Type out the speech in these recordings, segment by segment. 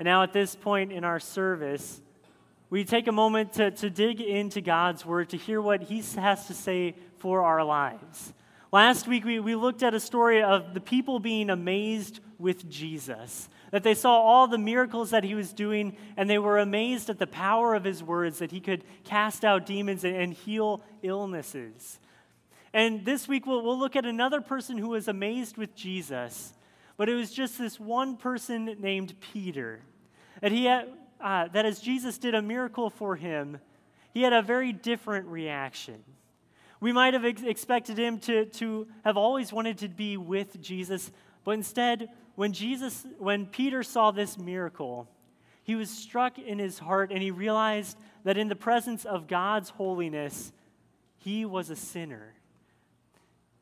And now, at this point in our service, we take a moment to, to dig into God's Word, to hear what He has to say for our lives. Last week, we, we looked at a story of the people being amazed with Jesus, that they saw all the miracles that He was doing, and they were amazed at the power of His words, that He could cast out demons and, and heal illnesses. And this week, we'll, we'll look at another person who was amazed with Jesus, but it was just this one person named Peter. That, he had, uh, that as Jesus did a miracle for him, he had a very different reaction. We might have ex- expected him to, to have always wanted to be with Jesus, but instead, when Jesus, when Peter saw this miracle, he was struck in his heart and he realized that in the presence of God's holiness, he was a sinner.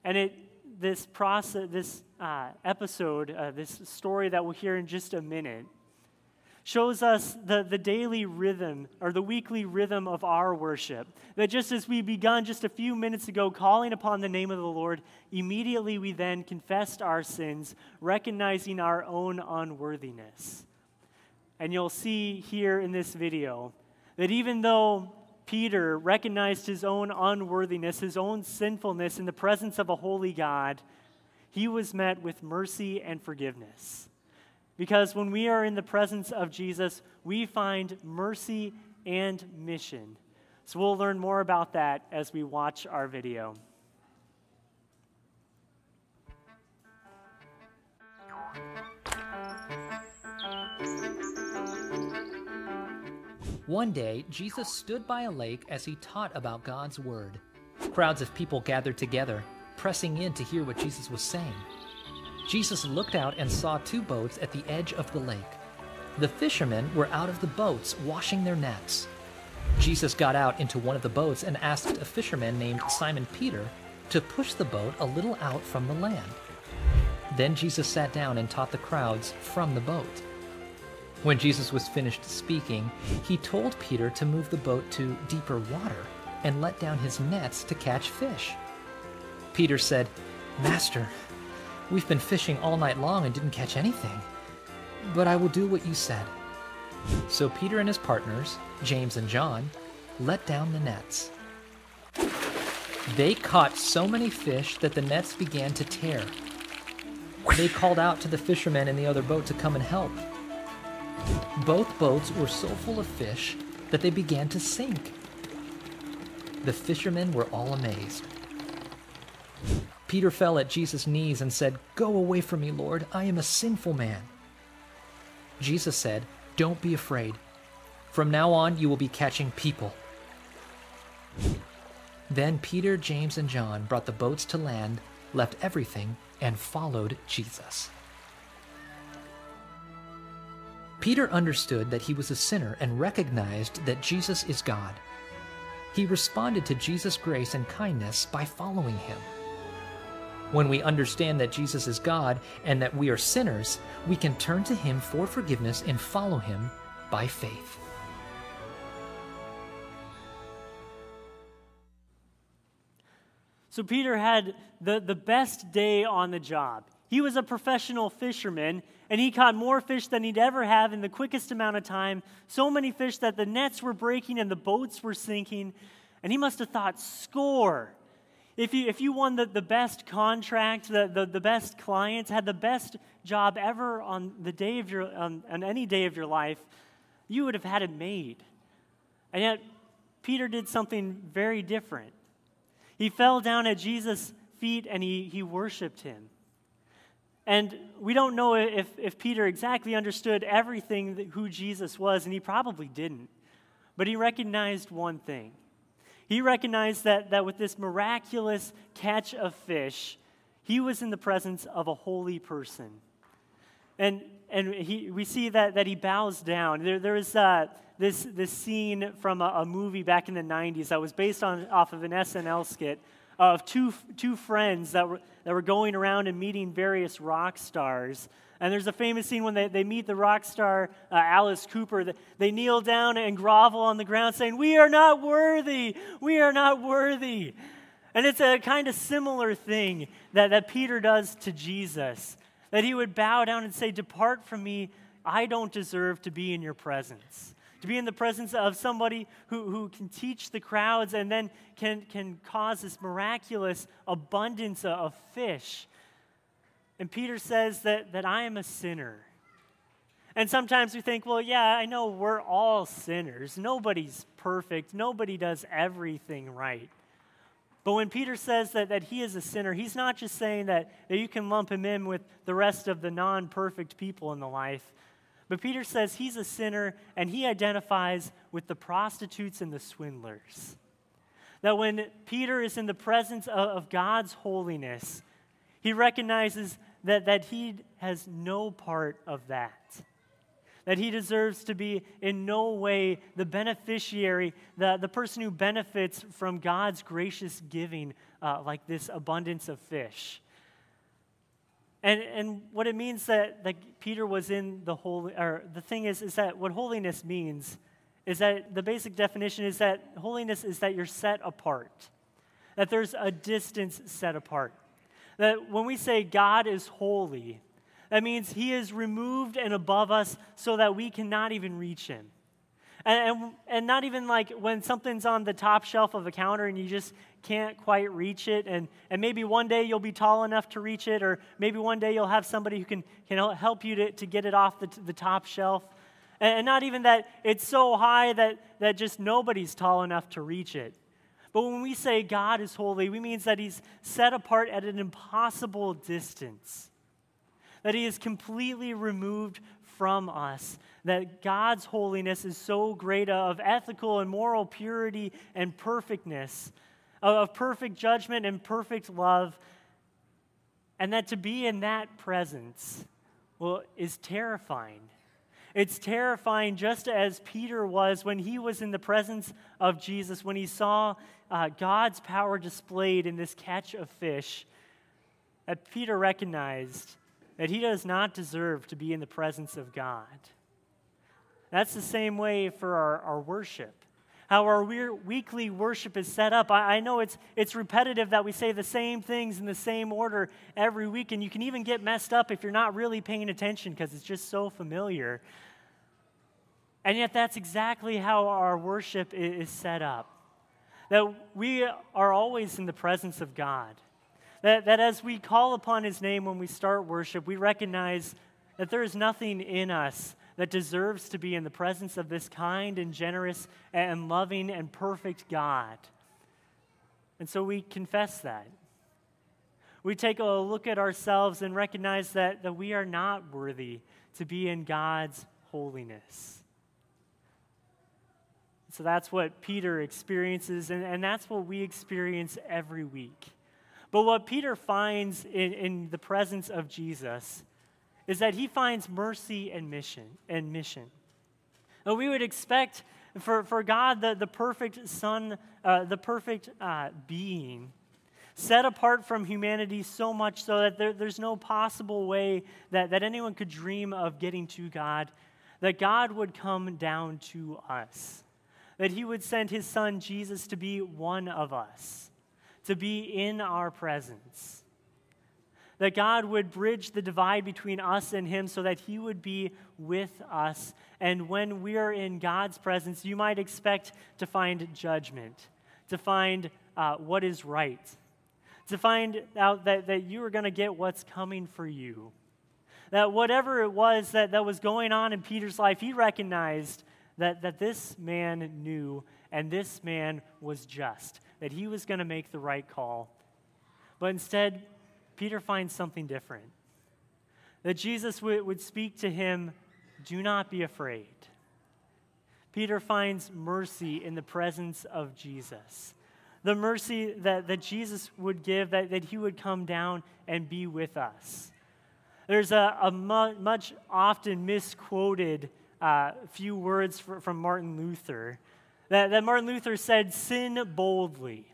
And it, this process, this uh, episode, uh, this story that we'll hear in just a minute, shows us the, the daily rhythm or the weekly rhythm of our worship. That just as we begun just a few minutes ago calling upon the name of the Lord, immediately we then confessed our sins, recognizing our own unworthiness. And you'll see here in this video that even though Peter recognized his own unworthiness, his own sinfulness in the presence of a holy God, he was met with mercy and forgiveness. Because when we are in the presence of Jesus, we find mercy and mission. So we'll learn more about that as we watch our video. One day, Jesus stood by a lake as he taught about God's Word. Crowds of people gathered together, pressing in to hear what Jesus was saying. Jesus looked out and saw two boats at the edge of the lake. The fishermen were out of the boats washing their nets. Jesus got out into one of the boats and asked a fisherman named Simon Peter to push the boat a little out from the land. Then Jesus sat down and taught the crowds from the boat. When Jesus was finished speaking, he told Peter to move the boat to deeper water and let down his nets to catch fish. Peter said, Master, We've been fishing all night long and didn't catch anything. But I will do what you said. So Peter and his partners, James and John, let down the nets. They caught so many fish that the nets began to tear. They called out to the fishermen in the other boat to come and help. Both boats were so full of fish that they began to sink. The fishermen were all amazed. Peter fell at Jesus' knees and said, Go away from me, Lord. I am a sinful man. Jesus said, Don't be afraid. From now on, you will be catching people. Then Peter, James, and John brought the boats to land, left everything, and followed Jesus. Peter understood that he was a sinner and recognized that Jesus is God. He responded to Jesus' grace and kindness by following him. When we understand that Jesus is God and that we are sinners, we can turn to Him for forgiveness and follow Him by faith. So, Peter had the, the best day on the job. He was a professional fisherman, and he caught more fish than he'd ever have in the quickest amount of time. So many fish that the nets were breaking and the boats were sinking. And he must have thought, score if you, if you won the, the best contract, the, the, the best clients, had the best job ever on the day of your, on, on any day of your life, you would have had it made. And yet, Peter did something very different. He fell down at Jesus' feet and he, he worshiped him. And we don't know if, if Peter exactly understood everything that, who Jesus was, and he probably didn't. But he recognized one thing he recognized that, that with this miraculous catch of fish, he was in the presence of a holy person. And, and he, we see that, that he bows down. There, there is uh, this, this scene from a, a, movie back in the 90s that was based on, off of an SNL skit of two, two friends that were, that were going around and meeting various rock stars. And there's a famous scene when they, they meet the rock star uh, Alice Cooper. That they kneel down and grovel on the ground saying, We are not worthy. We are not worthy. And it's a kind of similar thing that, that Peter does to Jesus. That he would bow down and say, Depart from me. I don't deserve to be in your presence. To be in the presence of somebody who, who can teach the crowds and then can, can cause this miraculous abundance of fish. And Peter says that, that I am a sinner. And sometimes we think, well, yeah, I know we're all sinners. Nobody's perfect, nobody does everything right. But when Peter says that, that he is a sinner, he's not just saying that, that you can lump him in with the rest of the non perfect people in the life. But Peter says he's a sinner and he identifies with the prostitutes and the swindlers. That when Peter is in the presence of, of God's holiness, he recognizes that, that he has no part of that that he deserves to be in no way the beneficiary, the, the person who benefits from God's gracious giving, uh, like this abundance of fish. And, and what it means that, that Peter was in the holy, or the thing is, is that what holiness means is that the basic definition is that holiness is that you're set apart, that there's a distance set apart. That when we say God is holy, that means he is removed and above us so that we cannot even reach him. And, and, and, not even like when something's on the top shelf of a counter and you just can't quite reach it. And, and maybe one day you'll be tall enough to reach it, or maybe one day you'll have somebody who can, can help you to, to get it off the, the top shelf. And, and not even that it's so high that, that just nobody's tall enough to reach it. But when we say God is holy, we means that he's set apart at an impossible distance that He is completely removed from us, that God's holiness is so great of ethical and moral purity and perfectness, of perfect judgment and perfect love, and that to be in that presence, well, is terrifying. It's terrifying, just as Peter was when he was in the presence of Jesus, when he saw uh, God's power displayed in this catch of fish, that Peter recognized that he does not deserve to be in the presence of God. That's the same way for our, our worship. How our weekly worship is set up. I, I know it's, it's repetitive that we say the same things in the same order every week, and you can even get messed up if you're not really paying attention because it's just so familiar. And yet, that's exactly how our worship is set up. That we are always in the presence of God. That, that as we call upon his name when we start worship, we recognize that there is nothing in us that deserves to be in the presence of this kind and generous and loving and perfect God. And so we confess that. We take a look at ourselves and recognize that, that we are not worthy to be in God's holiness. So that's what Peter experiences, and, and that's what we experience every week. But what Peter finds in, in the presence of Jesus is that he finds mercy and mission and mission. Now, we would expect for, for God, the, the perfect Son, uh, the perfect uh, being, set apart from humanity so much so that there, there's no possible way that, that anyone could dream of getting to God, that God would come down to us, that he would send his Son Jesus to be one of us to be in our presence. That God would bridge the divide between us and Him so that He would be with us. And when we are in God's presence, you might expect to find judgment, to find uh, what is right, to find out that, that you are going to get what's coming for you. That whatever it was that, that was going on in Peter's life, he recognized that, that this man knew and this man was just that he was going to make the right call. But instead, Peter finds something different. That Jesus w- would speak to him, Do not be afraid. Peter finds mercy in the presence of Jesus. The mercy that, that Jesus would give, that, that he would come down and be with us. There's a, a mu- much often misquoted uh, few words for, from Martin Luther that, that Martin Luther said, sin boldly.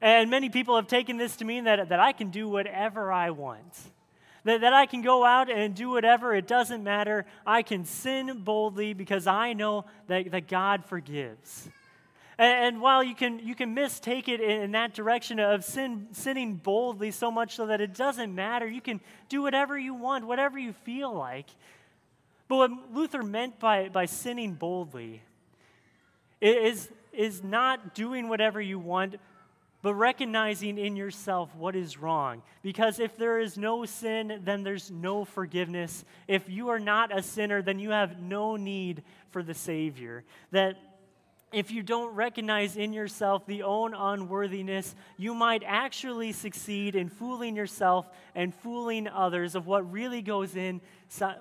And many people have taken this to mean that, that I can do whatever I want. That, that I can go out and do whatever, it doesn't matter. I can sin boldly because I know that, that God forgives. And, and while you can, you can mistake it in, in that direction of sin, sinning boldly so much so that it doesn't matter, you can do whatever you want, whatever you feel like. But what Luther meant by, by sinning boldly is, is not doing whatever you want, but recognizing in yourself what is wrong. Because if there is no sin, then there's no forgiveness. If you are not a sinner, then you have no need for the Savior. That if you don't recognize in yourself the own unworthiness, you might actually succeed in fooling yourself and fooling others of what really goes in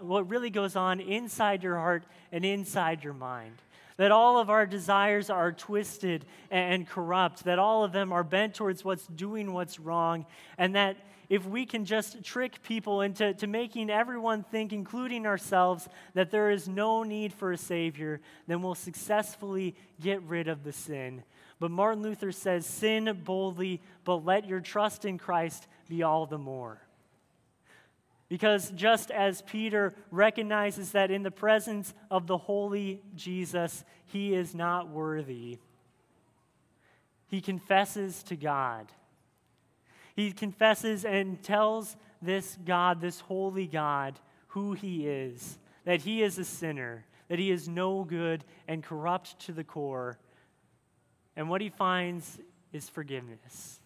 what really goes on inside your heart and inside your mind. That all of our desires are twisted and corrupt, that all of them are bent towards what's doing what's wrong, and that if we can just trick people into to making everyone think, including ourselves, that there is no need for a Savior, then we'll successfully get rid of the sin. But Martin Luther says, Sin boldly, but let your trust in Christ be all the more. Because just as Peter recognizes that in the presence of the holy Jesus, he is not worthy, he confesses to God he confesses and tells this God, this holy God, who he is that he is a sinner, that he is no good and corrupt to the core. And what he finds is forgiveness.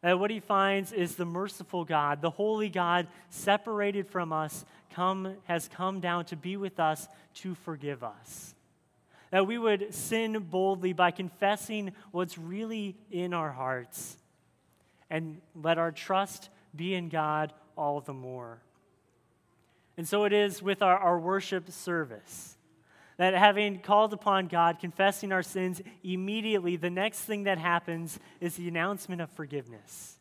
That what he finds is the merciful God, the holy God separated from us, come, has come down to be with us to forgive us. That we would sin boldly by confessing what's really in our hearts and let our trust be in God all the more. And so it is with our, our worship service that having called upon God, confessing our sins, immediately the next thing that happens is the announcement of forgiveness.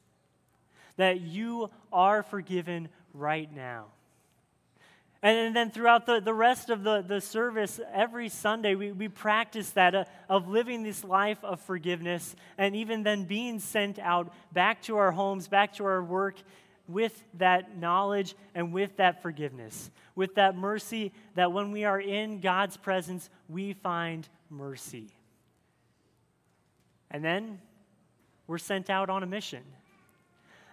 That you are forgiven right now. And then throughout the, the rest of the, the service, every Sunday, we, we practice that uh, of living this life of forgiveness and even then being sent out back to our homes, back to our work with that knowledge and with that forgiveness, with that mercy that when we are in God's presence, we find mercy. And then we're sent out on a mission.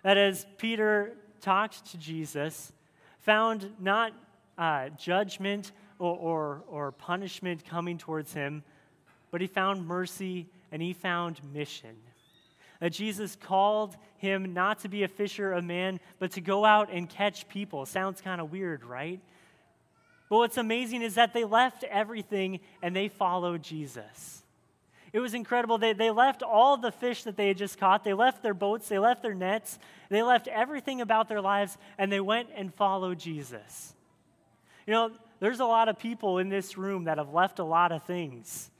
That as Peter talked to Jesus, found not uh, judgment or, or, or punishment coming towards him, but he found mercy and he found mission. Jesus called him not to be a fisher of man, but to go out and catch people. Sounds kind of weird, right? But what's amazing is that they left everything and they followed Jesus. It was incredible. They, they left all the fish that they had just caught. They left their boats. They left their nets. They left everything about their lives and they went and followed Jesus. You know, there's a lot of people in this room that have left a lot of things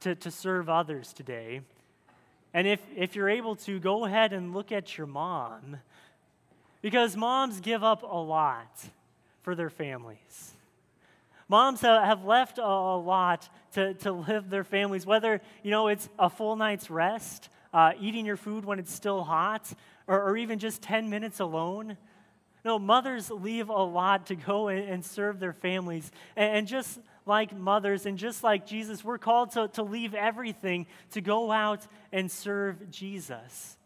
to, to serve others today. And if, if you're able to, go ahead and look at your mom. Because moms give up a lot for their families. Moms have left a lot to, to live their families, whether, you know, it's a full night's rest, uh, eating your food when it's still hot, or, or even just 10 minutes alone. No, mothers leave a lot to go and serve their families. And just like mothers and just like Jesus, we're called to, to leave everything to go out and serve Jesus.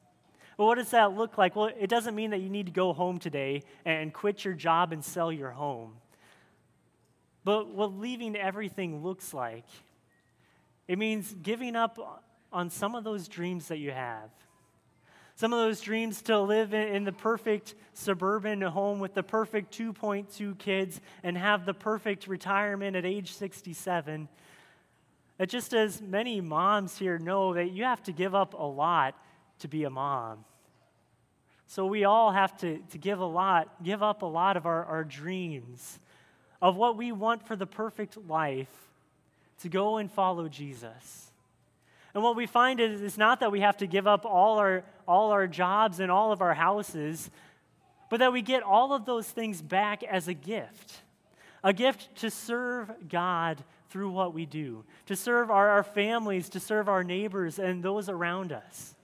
But what does that look like? Well, it doesn't mean that you need to go home today and quit your job and sell your home. But what leaving everything looks like, it means giving up on some of those dreams that you have some of those dreams to live in, in the perfect suburban home with the perfect 2.2 kids and have the perfect retirement at age 67. That just as many moms here know that you have to give up a lot to be a mom. So we all have to, to give a lot, give up a lot of our, our dreams of what we want for the perfect life to go and follow Jesus. And what we find is it's not that we have to give up all our, all our jobs and all of our houses, but that we get all of those things back as a gift a gift to serve God through what we do, to serve our, our families, to serve our neighbors and those around us.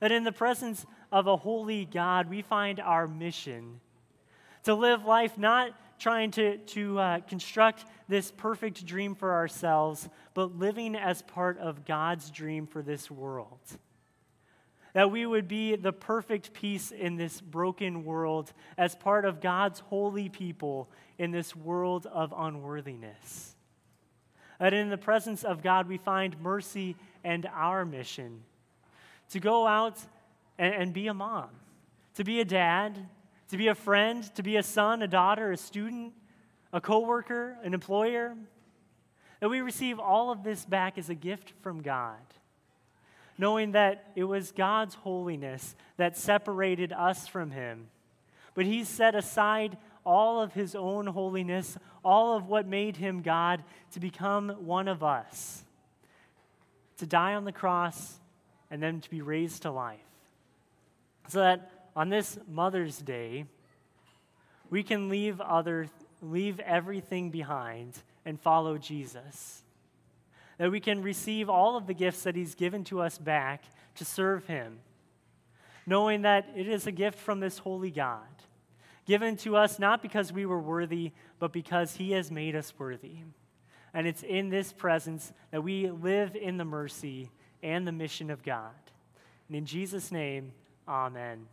That in the presence of a holy God, we find our mission to live life not trying to, to uh, construct this perfect dream for ourselves, but living as part of God's dream for this world. that we would be the perfect peace in this broken world as part of God's holy people in this world of unworthiness. That in the presence of God, we find mercy and our mission to go out and, and be a mom, to be a dad, to be a friend, to be a son, a daughter, a student, a coworker, an employer. That we receive all of this back as a gift from God knowing that it was God's holiness that separated us from Him. But He set aside all of His own holiness, all of what made Him God, to become one of us, to die on the cross, and then to be raised to life. So that on this Mother's Day, we can leave, other, leave everything behind and follow Jesus that we can receive all of the gifts that He's given to us back to serve Him, knowing that it is a gift from this holy God, given to us not because we were worthy, but because He has made us worthy. And it's in this presence that we live in the mercy and the mission of God. And in Jesus' name, amen.